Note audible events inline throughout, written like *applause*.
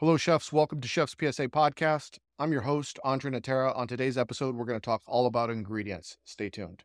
Hello, chefs. Welcome to Chef's PSA Podcast. I'm your host, Andre Natera. On today's episode, we're going to talk all about ingredients. Stay tuned.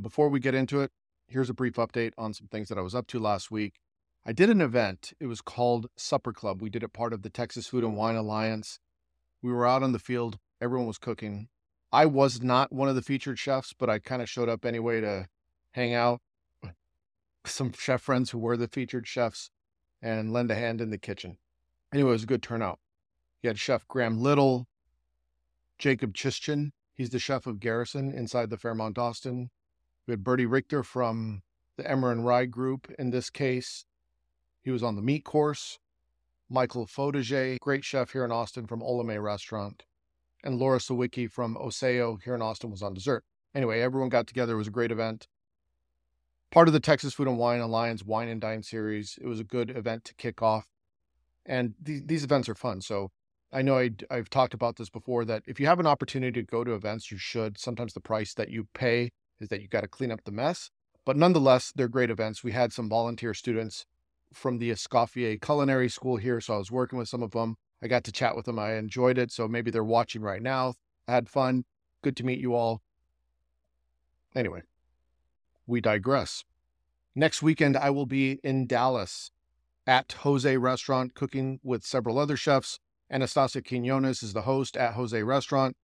Before we get into it, here's a brief update on some things that I was up to last week. I did an event. It was called Supper Club. We did it part of the Texas Food and Wine Alliance. We were out on the field. Everyone was cooking. I was not one of the featured chefs, but I kind of showed up anyway to hang out with some chef friends who were the featured chefs and lend a hand in the kitchen. Anyway, it was a good turnout. You had Chef Graham Little, Jacob Chischin. He's the chef of Garrison inside the Fairmont Austin. We had Bertie Richter from the Emmer and Rye group in this case. He was on the meat course. Michael Fojtasek, great chef here in Austin from Olamaie Restaurant. And Laura Sawicki from Oseo here in Austin was on dessert. Anyway, everyone got together. It was a great event. Part of the Texas Food and Wine Alliance Wine and Dine series. It was a good event to kick off. And these, these events are fun. So I know i have talked about this before that if you have an opportunity to go to events, you should. Sometimes the price that you pay is that you got to clean up the mess. But nonetheless, they're great events. We had some volunteer students from the Escoffier Culinary School here, so I was working with some of them. I got to chat with them. I enjoyed it. So maybe they're watching right now. I had fun. Good to meet you all. Anyway, we digress. Next weekend, I will be in Dallas at Jose Restaurant cooking with several other chefs. Anastasia Quinones is the host at Jose Restaurant.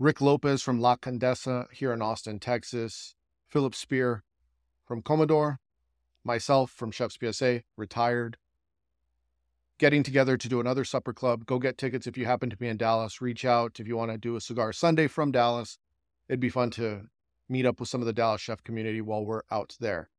Rick Lopez from La Condesa here in Austin, Texas, Phillip Speer from Comedor, myself from Chef's PSA, retired. Getting together to do another supper club. Go get tickets if you happen to be in Dallas. Reach out if you want to do a cigar Sunday from Dallas. It'd be fun to meet up with some of the Dallas chef community while we're out there.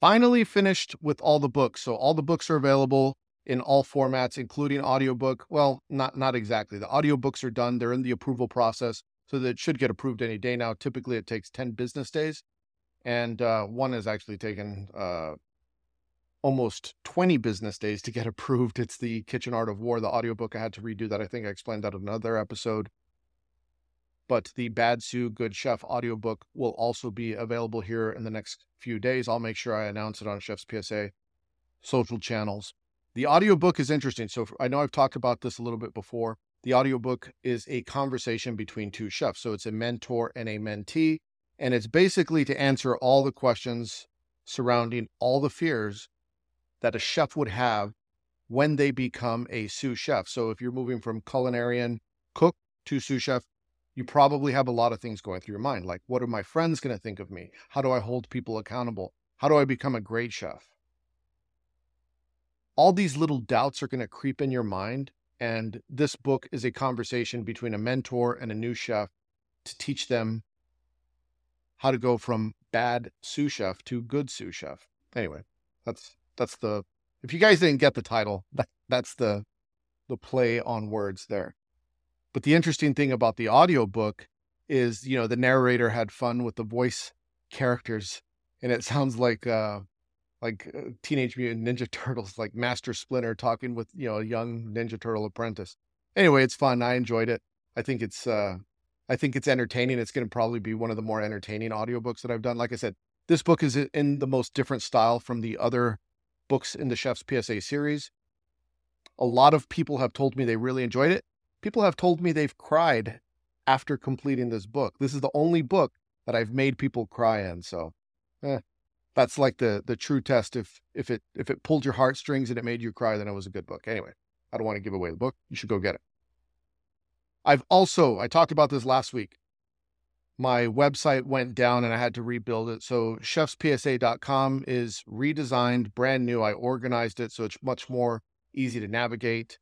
Finally finished with all the books. So all the books are available in all formats, including audiobook. Well, not not exactly. The audiobooks are done. They're in the approval process, so that it should get approved any day now. Typically, it takes 10 business days. And uh, one has actually taken uh, almost 20 business days to get *laughs* approved. It's the Kitchen Art of War, the audiobook. I had to redo that. I think I explained that in another episode. But the Bad Sue Good Chef audiobook will also be available here in the next few days. I'll make sure I announce it on Chef's PSA social channels. The audiobook is interesting. So I know I've talked about this a little bit before. The audiobook is a conversation between two chefs. So it's a mentor and a mentee. And it's basically to answer all the questions surrounding all the fears that a chef would have when they become a sous chef. So if you're moving from culinarian cook to sous chef, you probably have a lot of things going through your mind. Like, what are my friends going to think of me? How do I hold people accountable? How do I become a great chef? All these little doubts are going to creep in your mind. And this book is a conversation between a mentor and a new chef to teach them how to go from bad sous chef to good sous chef. Anyway, that's that's the if you guys didn't get the title, that, that's the the play on words there. But the interesting thing about the audiobook is, you know, the narrator had fun with the voice characters and it sounds like uh like uh, Teenage Mutant Ninja *laughs* Turtles, like Master Splinter talking with you know a young Ninja Turtle apprentice. Anyway, it's fun. I enjoyed it. I think it's uh, I think it's entertaining. It's going to probably be one of the more entertaining audiobooks that I've done. Like I said, this book is in the most different style from the other books in the Chef's PSA series. A lot of people have told me they really enjoyed it. People have told me they've cried after completing this book. This is the only book that I've made people cry in. So, eh, that's like the the true test. If if it if it pulled your heartstrings and it made you cry, then it was a good book. Anyway, I don't want to give away the book. You should go get it. I've also I talked about this last week. My website went down and I had to rebuild it. So chefspsa.com is redesigned, brand new. I organized it so it's much more easy to navigate.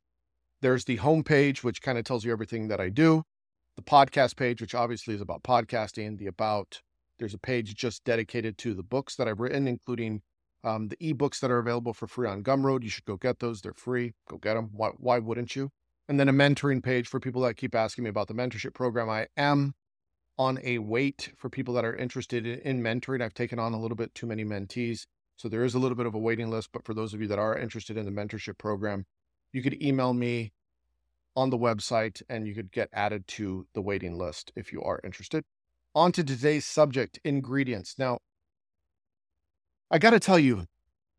There's the homepage, which kind of tells you everything that I do. the podcast page, which obviously is about podcasting, the about. There's a page just dedicated to the books that I've written, including um, the ebooks that are available for free on Gumroad. You should go get those. They're free. Go get them. Why, why wouldn't you? And then a mentoring page for people that keep asking me about the mentorship program. I am on a wait for people that are interested in mentoring. I've taken on a little bit too many mentees. So there is a little bit of a waiting list. But for those of you that are interested in the mentorship program, you could email me on the website and you could get added to the waiting list if you are interested. On to today's subject ingredients. Now, I got to tell you,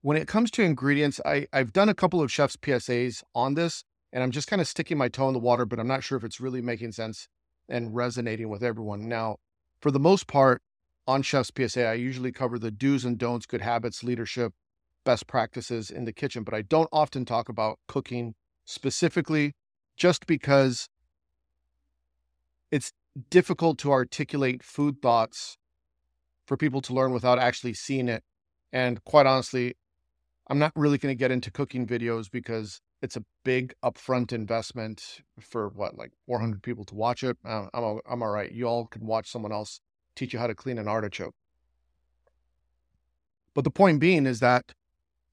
when it comes to ingredients, I, I've done a couple of chef's PSAs on this, and I'm just kind of sticking my toe in the water, but I'm not sure if it's really making sense and resonating with everyone. Now, for the most part, on Chef's PSA, I usually cover the do's and don'ts, good habits, leadership, best practices in the kitchen, but I don't often talk about cooking specifically just because it's difficult to articulate food thoughts for people to learn without actually seeing it. And quite honestly, I'm not really going to get into cooking videos because it's a big upfront investment for what like 400 people to watch it? I'm i'm all right. You all can watch someone else teach you how to clean an artichoke. But the point being is that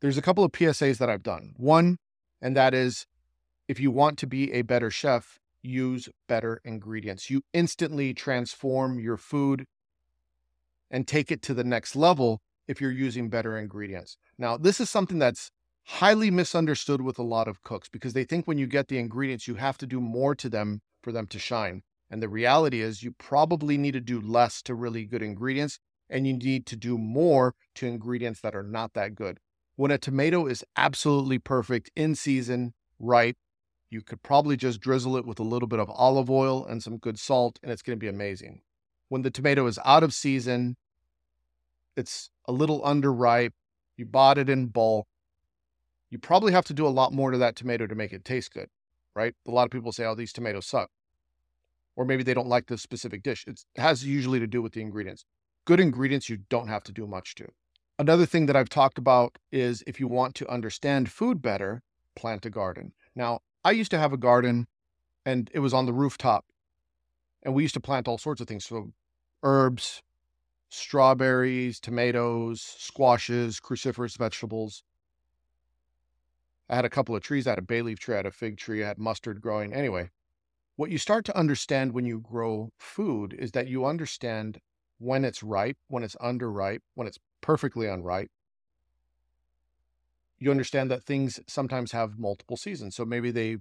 there's a couple of psas that i've done. One and that is if you want to be a better chef use better ingredients you instantly transform your food and take it to the next level if you're using better ingredients now this is something that's highly misunderstood with a lot of cooks because they think when you get the ingredients, you have to do more to them for them to shine. And the reality is, you probably need to do less to really good ingredients, and you need to do more to ingredients that are not that good. When a tomato is absolutely perfect in season, ripe, you could probably just drizzle it with a little bit of olive oil and some good salt, and it's going to be amazing. When the tomato is out of season, it's a little underripe, you bought it in bulk, you probably have to do a lot more to that tomato to make it taste good, right? A lot of people say, oh, these tomatoes suck. Or maybe they don't like the specific dish. It has usually to do with the ingredients. Good ingredients, you don't have to do much to. Another thing that I've talked about is if you want to understand food better, plant a garden. Now, I used to have a garden and it was on the rooftop. And we used to plant all sorts of things. So, herbs, strawberries, tomatoes, squashes, cruciferous vegetables. I had a couple of trees. I had a bay leaf tree, I had a fig tree, I had mustard growing. Anyway, what you start to understand when you grow food is that you understand when it's ripe, when it's underripe, when it's perfectly unripe. You understand that things sometimes have multiple seasons. So maybe they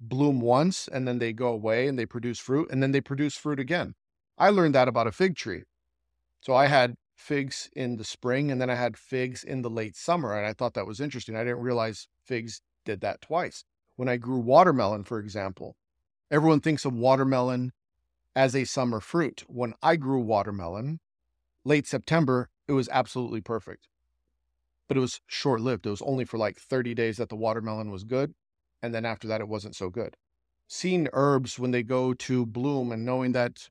bloom once and then they go away and they produce fruit and then they produce fruit again. I learned that about a fig tree. So I had figs in the spring and then I had figs in the late summer. And I thought that was interesting. I didn't realize figs did that twice. When I grew watermelon, for example, everyone thinks of watermelon as a summer fruit. When I grew watermelon, late September, it was absolutely perfect. But it was short lived. It was only for like 30 days that the watermelon was good. And then after that, it wasn't so good. Seeing herbs when they go to bloom and knowing that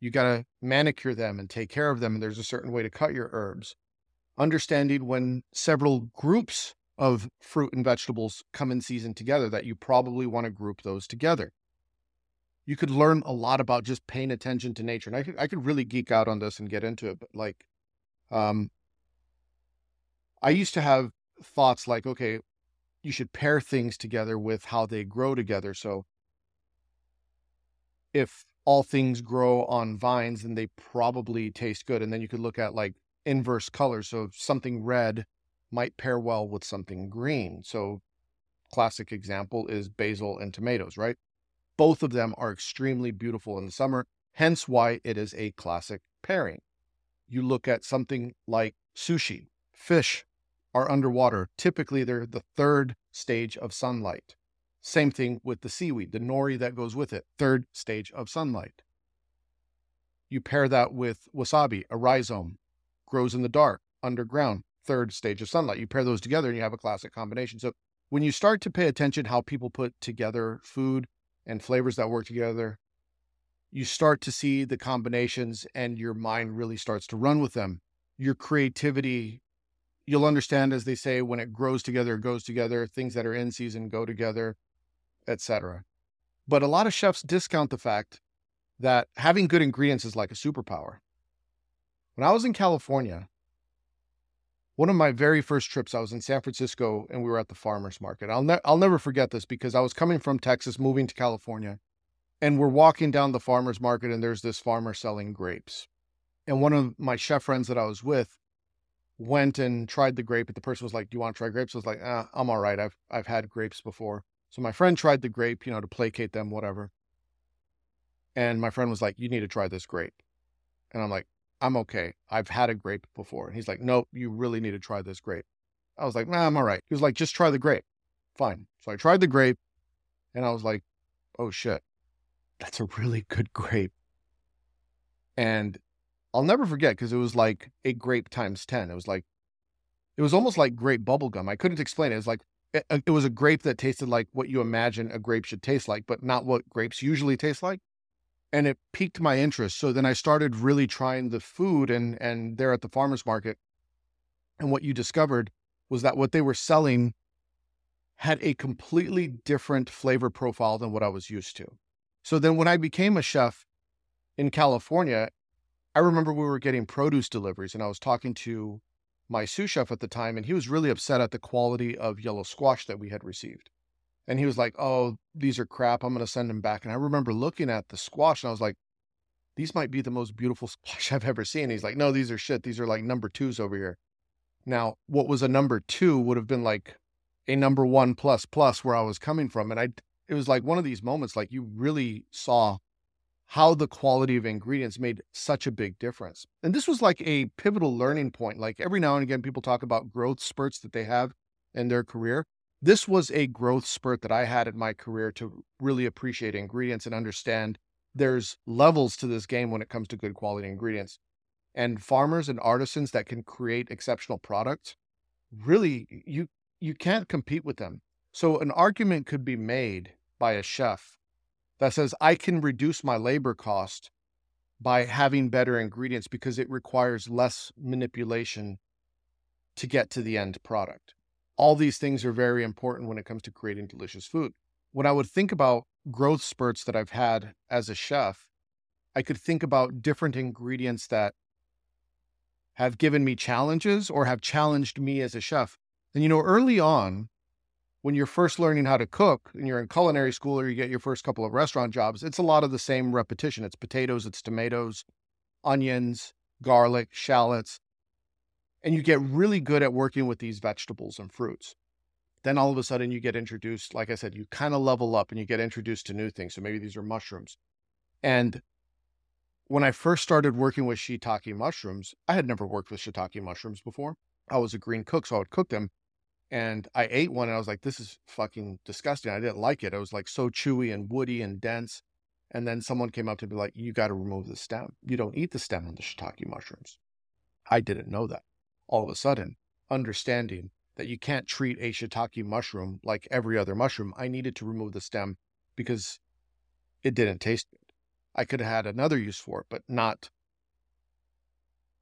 you got to manicure them and take care of them. And there's a certain way to cut your herbs. Understanding when several groups of fruit and vegetables come in season together, that you probably want to group those together. You could learn a lot about just paying attention to nature. And I could, I could really geek out on this and get into it. But like, um, I used to have thoughts like, okay, you should pair things together with how they grow together. So if all things grow on vines then they probably taste good. And then you could look at like inverse colors. So something red might pair well with something green. So classic example is basil and tomatoes, right? Both of them are extremely beautiful in the summer, hence why it is a classic pairing. You look at something like sushi, fish are underwater. Typically, they're the third stage of sunlight. Same thing with the seaweed, the nori that goes with it, third stage of sunlight. You pair that with wasabi, a rhizome, grows in the dark, underground, third stage of sunlight. You pair those together and you have a classic combination. So when you start to pay attention how people put together food and flavors that work together, you start to see the combinations and your mind really starts to run with them. Your creativity, you'll understand as they say when it grows together, it goes together, things that are in season go together etc. But a lot of chefs discount the fact that having good ingredients is like a superpower. When I was in California, one of my very first trips, I was in San Francisco and we were at the farmer's market. I'll, ne- I'll never forget this because I was coming from Texas, moving to California, and we're walking down the farmer's market and there's this farmer selling grapes. And one of my chef friends that I was with went and tried the grape, but the person was like, Do you want to try grapes? I was like, ah, I'm all right. I've I've had grapes before. So my friend tried the grape, you know, to placate them, whatever. And my friend was like, You need to try this grape. And I'm like, I'm okay. I've had a grape before. And he's like, Nope, you really need to try this grape. I was like, Nah, I'm all right. He was like, Just try the grape. Fine. So I tried the grape and I was like, Oh shit, that's a really good *laughs* grape. And I'll never forget because it was like a grape times 10. It was like, it was almost like grape bubblegum. I couldn't explain it. It was like, it, it was a grape that tasted like what you imagine a grape should taste like, but not what grapes usually taste like and it piqued my interest. So then I started really trying the food and and there at the farmers market. And what you discovered was that what they were selling had a completely different flavor profile than what I was used to. So then when I became a chef in California, I remember we were getting produce deliveries and I was talking to my sous chef at the time and he was really upset at the quality of yellow squash that we had received. And he was like, Oh, these are crap. I'm going to send them back. And I remember looking at the squash and I was like, These might be the most beautiful *laughs* squash I've ever seen. He's like, No, these are shit. These are like number twos over here. Now, what was a number two would have been like a number one plus plus where I was coming from. And I, it was like one of these moments, like you really saw how the quality of ingredients made such a big difference. And this was like a pivotal learning point. Like every now and again, people talk about growth spurts that they have in their career this was a growth spurt that I had in my career to really appreciate ingredients and understand there's levels to this game when it comes to good quality ingredients. And farmers and artisans that can create exceptional products, really you you can't compete with them. So an argument could be made by a chef that says I can reduce my labor cost by having better ingredients because it requires less manipulation to get to the end product all these things are very important when it comes to creating delicious food. When I would think about growth spurts that I've had as a chef, I could think about different ingredients that have given me challenges or have challenged me as a chef. And you know, early on, when you're first learning how to cook and you're in culinary school or you get your first couple of restaurant jobs, it's a lot of the same repetition. It's potatoes, it's tomatoes, onions, garlic, shallots and you get really good at working with these vegetables and fruits. Then all of a sudden you get introduced, like I said, you kind of level up and you get introduced to new things. So maybe these are mushrooms. And when I first started working with shiitake mushrooms, I had never worked with shiitake mushrooms before. I was a green cook, so I would cook them. And I ate one and I was like, this is fucking disgusting. I didn't like it. It was like so chewy and woody and dense. And then someone came up to me like, you got to remove the stem. You don't eat the stem on the shiitake mushrooms. I didn't know that all of a sudden understanding that you can't treat a shiitake mushroom like every other mushroom. I needed to remove the stem because it didn't taste good. I could have had another use for it, but not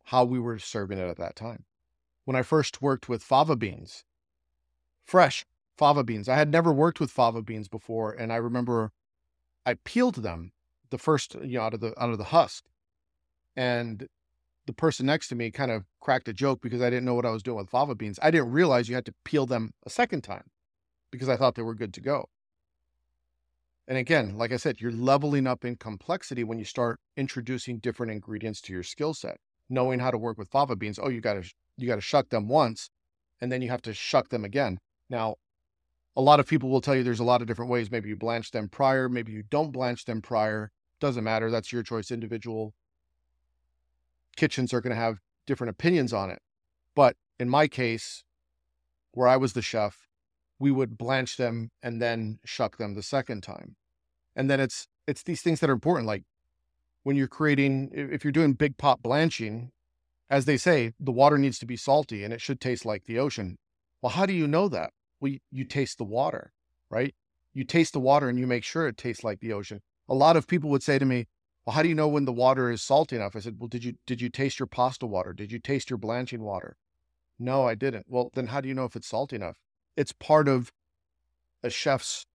how we were serving it at that time. When I first worked with fava beans, fresh fava beans, I had never worked with fava beans before, and I remember I peeled them the first, you know, out of the out of the husk, and the person next to me kind of cracked a joke because I didn't know what I was doing with fava beans. I didn't realize you had to peel them a second time because I thought they were good to go. And again, like I said, you're leveling up in complexity when you start introducing different ingredients to your skill set. Knowing how to work with fava beans, oh, you got to you got to shuck them once and then you have to shuck them again. Now, a lot of people will tell you there's a lot of different ways. Maybe you blanch them prior, maybe you don't blanch them prior. Doesn't matter. That's your choice, individual kitchens are going to have different opinions on it. But in my case, where I was the chef, we would blanch them and then shuck them the second time. And then it's it's these things that are important like when you're creating if you're doing big pot blanching, as they say, the water needs to be salty and it should taste like the ocean. Well, how do you know that? Well, you, you taste the water, right? You taste the water and you make sure it tastes like the ocean. A lot of people would say to me, well, how do you know when the water is salty enough? I said, well, did you did you taste your pasta water? Did you taste your blanching water? No, I didn't. Well, then how do you know if it's salty enough? It's part of a chef's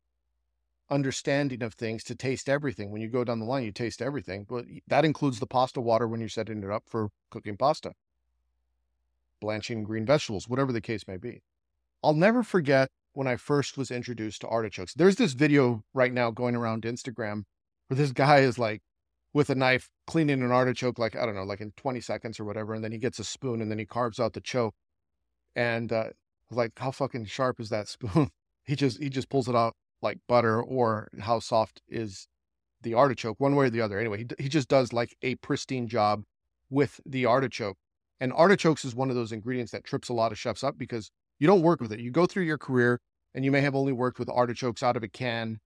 understanding of things to taste everything. When you go down the line, you taste everything, but that includes the pasta water when you're setting it up for cooking pasta, blanching green vegetables, whatever the case may be. I'll never forget when I first was introduced to artichokes. There's this video right now going around Instagram where this guy is like with a knife cleaning an artichoke, like, I don't know, like in 20 seconds or whatever. And then he gets a spoon and then he carves out the choke. And uh, like, how fucking sharp is that *laughs* spoon? he just, he just pulls it out like butter or how soft is the artichoke, one way or the other. Anyway, he, he just does like a pristine job with the artichoke. And artichokes is one of those ingredients that trips a lot of chefs up because you don't work with it. You go through your career and you may have only worked with artichokes out of a can.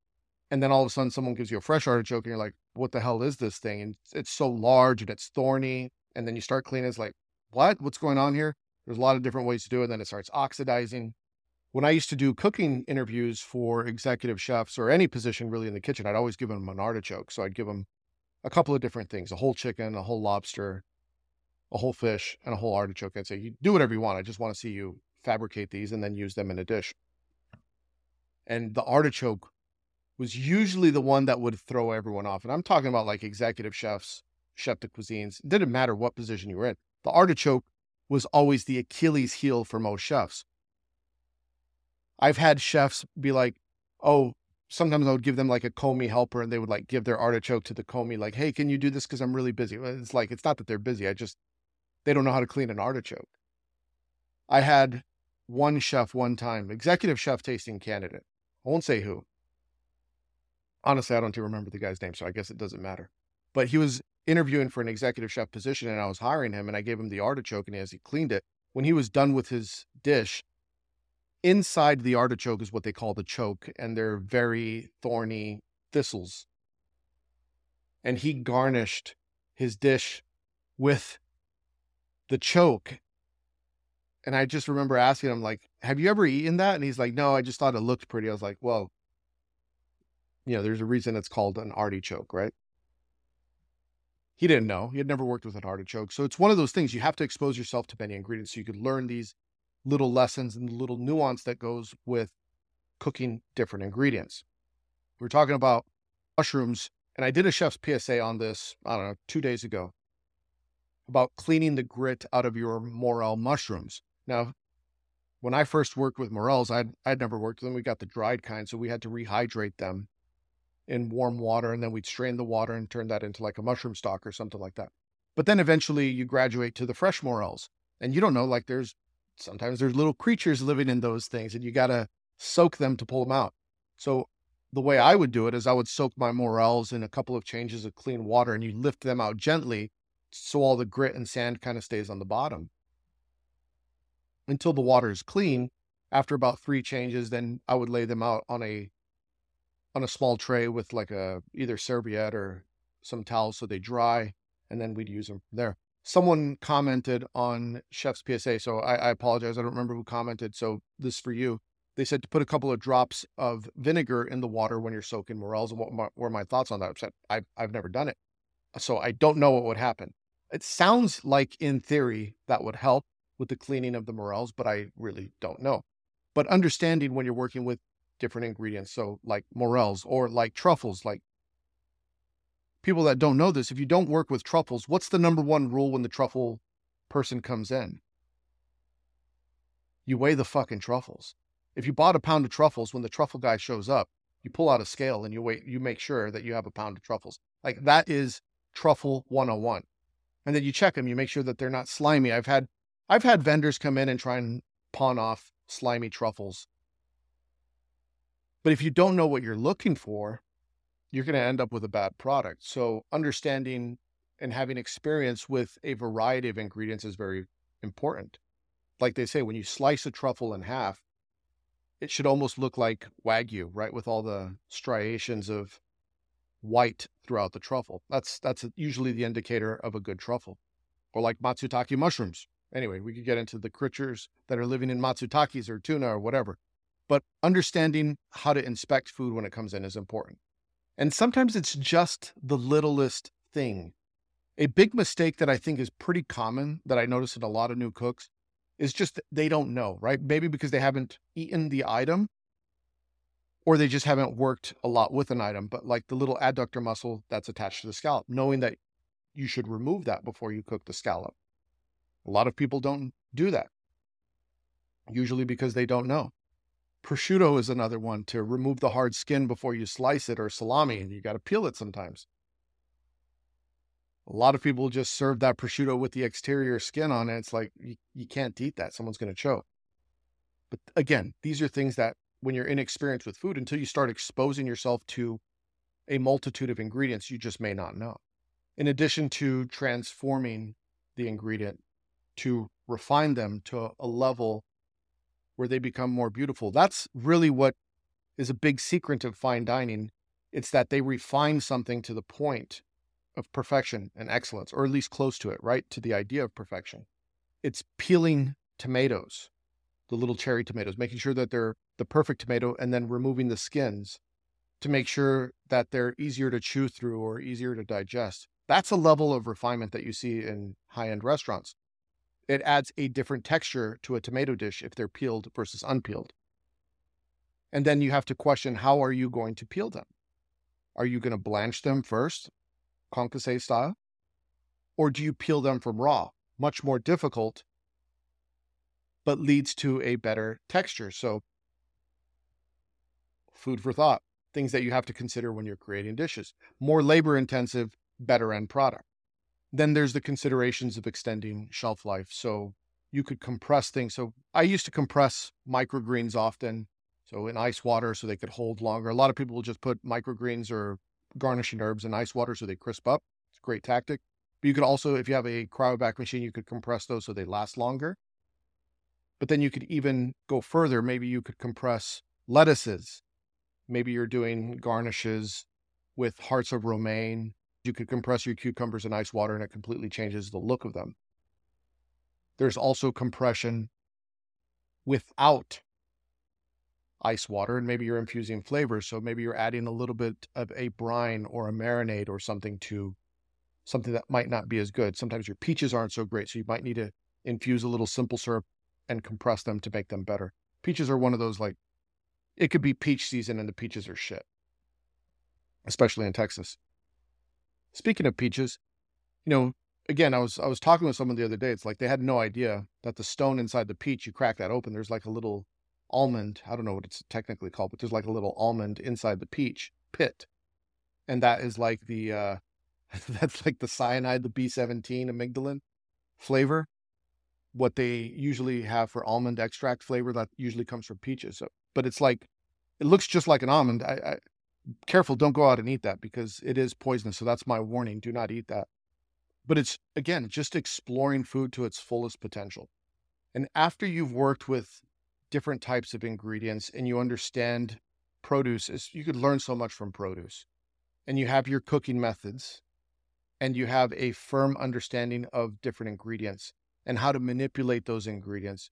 And then all of a sudden someone gives you a fresh artichoke and you're like, what the hell is this thing? And it's so large and it's thorny. And then you start cleaning. It's like, what? What's going on here? There's a lot of different ways to do it. And then it starts oxidizing when I used to do cooking interviews for executive chefs or any position really in the kitchen, I'd always give them an artichoke. So I'd give them a couple of different things a whole chicken, a whole lobster, a whole fish, and a whole artichoke. I'd say, you do whatever you want. I just want to see you fabricate these and then use them in a dish. And the artichoke was usually the one that would throw everyone off. And I'm talking about like executive chefs, chef de cuisines. It didn't matter what position you were in. The artichoke was always the Achilles heel for most chefs I've had chefs be like, oh, sometimes I would give them like a commis helper and they would like give their artichoke to the commis, like, hey, can you do this? Cause I'm really busy. It's like, it's not that they're busy. I just, they don't know how to clean an artichoke. I had one chef one time, executive chef tasting candidate. I won't say who. Honestly, I don't even remember the guy's name, so I guess it doesn't matter. But he was interviewing for an executive chef position and I was hiring him and I gave him the artichoke and as he cleaned it, when he was done with his dish, inside the artichoke is what they call the choke, and they're very thorny thistles. And he garnished his dish with the choke. And I just remember asking him, like, have you ever eaten that? And he's like, no, I just thought it looked pretty. I was like, well, you know, there's a reason it's called an artichoke, right? He didn't know. He had never worked with an artichoke. So it's one of those things you have to expose yourself to many ingredients so you could learn these little lessons and the little nuance that goes with cooking different ingredients. We are talking about mushrooms, and I did a chef's PSA on this, I don't know, two days ago about cleaning the grit out of your morel mushrooms. Now, when I first worked with morels, I'd, I'd never worked with them. We got the dried kind, so we had to rehydrate them in warm water, and then we'd strain the water and turn that into like a mushroom stock or something like that. But then eventually you graduate to the fresh morels, and you don't know, like there's sometimes there's little creatures living in those things and you got to soak them to pull them out. So the way I would do it is I would soak my morels in a couple of changes of clean water and you lift them out gently so all the grit and sand kind of stays on the bottom until the water is clean. After about three changes, then I would lay them out on a on a small tray with like a either serviette or some towels so they dry, and then we'd use them there someone commented on Chef's PSA. So I, I, apologize. I don't remember who commented. So this for you. They said to put a couple of drops of vinegar in the water when you're soaking morels. And what were my thoughts on that? I said, I've, I've never done it. So I don't know what would happen. It sounds like in theory that would help with the cleaning of the morels, but I really don't know. But understanding when you're working with different ingredients, so like morels or like truffles, like people that don't know this, if you don't work with truffles, what's the number one rule when the truffle person comes in? You weigh the fucking truffles. If you bought a pound of truffles, when the truffle guy shows up, you pull out a scale and you wait, you make sure that you have a pound of truffles. Like that is truffle 101. And then you check them, you make sure that they're not slimy. I've had I've had vendors come in and try and pawn off slimy truffles. But if you don't know what you're looking for, you're going to end up with a bad product. So understanding and having experience with a variety of ingredients is very important. Like they say, when you slice a truffle in half, it should almost look like wagyu, right? With all the striations of white throughout the truffle. That's that's usually the indicator of a good truffle. Or like matsutake mushrooms. Anyway, we could get into the creatures that are living in matsutakes or tuna or whatever. But understanding how to inspect food when it comes in is important. And sometimes it's just the littlest thing. A big mistake that I think is pretty common that I notice in a lot of new cooks is just they don't know, right? Maybe because they haven't eaten the item or they just haven't worked a lot with an item, but like the little adductor muscle that's attached to the scallop, knowing that you should remove that before you cook the scallop. A lot of people don't do that, usually because they don't know. Prosciutto is another one to remove the hard skin before you slice it, or salami, and you got to peel it sometimes. A lot of people just serve that prosciutto with the exterior skin on it. It's like you, you can't eat that. Someone's going to choke. But again, these are things that when you're inexperienced with food, until you start exposing yourself to a multitude of ingredients, you just may not know. In addition to transforming the ingredient to refine them to a level where they become more beautiful. That's really what is a big secret of fine dining. It's that they refine something to the point of perfection and excellence, or at least close to it, right? To the idea of perfection. It's peeling tomatoes, the little cherry tomatoes, making sure that they're the perfect tomato and then removing the skins to make sure that they're easier to chew through or easier to digest. That's a level of refinement that you see in high end restaurants it adds a different texture to a tomato dish if they're peeled versus unpeeled. And then you have to question how are you going to peel them? Are you going to blanch them first, concasse style? Or do you peel them from raw? Much more difficult, but leads to a better texture. So, food for thought, things that you have to consider when you're creating dishes. More labor intensive, better end product. Then there's the considerations of extending shelf life. So you could compress things. So I used to compress microgreens often. So in ice water so they could hold longer. A lot of people will just put microgreens or garnishing herbs in ice water so they crisp up. It's a great tactic. But you could also, if you have a cryovac machine, you could compress those so they last longer. But then you could even go further. Maybe you could compress lettuces. Maybe you're doing garnishes with hearts of romaine you could compress your cucumbers in ice water and it completely changes the look of them. There's also compression without ice water, and maybe you're infusing flavors. So maybe you're adding a little bit of a brine or a marinade or something to something that might not be as good. Sometimes your peaches aren't so great, so you might need to infuse a little simple syrup and compress them to make them better. Peaches are one of those like it could be peach season and the peaches are shit, especially in Texas. Speaking of peaches, you know, again, I was I was talking with someone the other day. It's like they had no idea that the stone inside the peach, you crack that open, there's like a little almond. I don't know what it's technically called, but there's like a little almond inside the peach pit, and that is like the uh, *laughs* that's like the cyanide, the B17 amygdalin flavor. What they usually have for almond extract flavor that usually comes from peaches. So, but it's like it looks just like an almond. I, I careful, don't go out and eat that because it is poisonous. So that's my warning. Do not eat that. But it's, again, just exploring food to its fullest potential. And after you've worked with different types of ingredients and you understand produce, is you could learn so much from produce. And you have your cooking methods and you have a firm understanding of different ingredients and how to manipulate those ingredients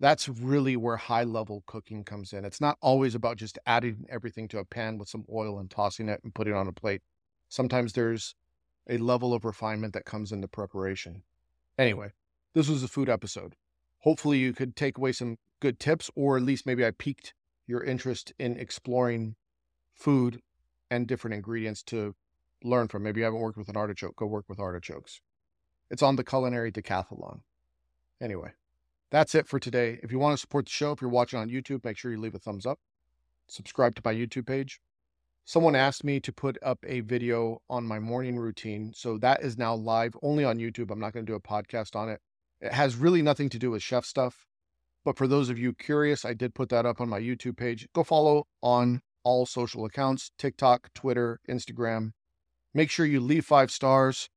that's really where high level cooking comes in. It's not always about just adding everything to a pan with some oil and tossing it and putting it on a plate. Sometimes there's a level of refinement that comes into preparation. Anyway, this was a food episode. Hopefully, you could take away some good tips, or at least maybe I piqued your interest in exploring food and different ingredients to learn from. Maybe you haven't worked with an artichoke, go work with artichokes. It's on the culinary decathlon. Anyway, that's it for today. If you want to support the show, if you're watching on YouTube, make sure you leave a thumbs up. Subscribe to my YouTube page. Someone asked me to put up a video on my morning routine. So that is now live only on YouTube. I'm not going to do a podcast on it. It has really nothing to do with chef stuff. But for those of you curious, I did put that up on my YouTube page. Go follow on all social accounts TikTok, Twitter, Instagram. Make sure you leave five stars.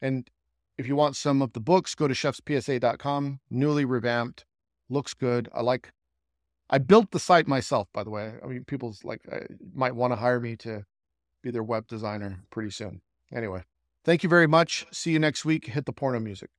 And if you want some of the books, go to chefspsa.com, newly revamped, looks good. I like, I built the site myself, by the way. I mean, people's like, uh, might want to hire me to be their web designer pretty soon. Anyway, thank you very much. See you next week. Hit the porno music.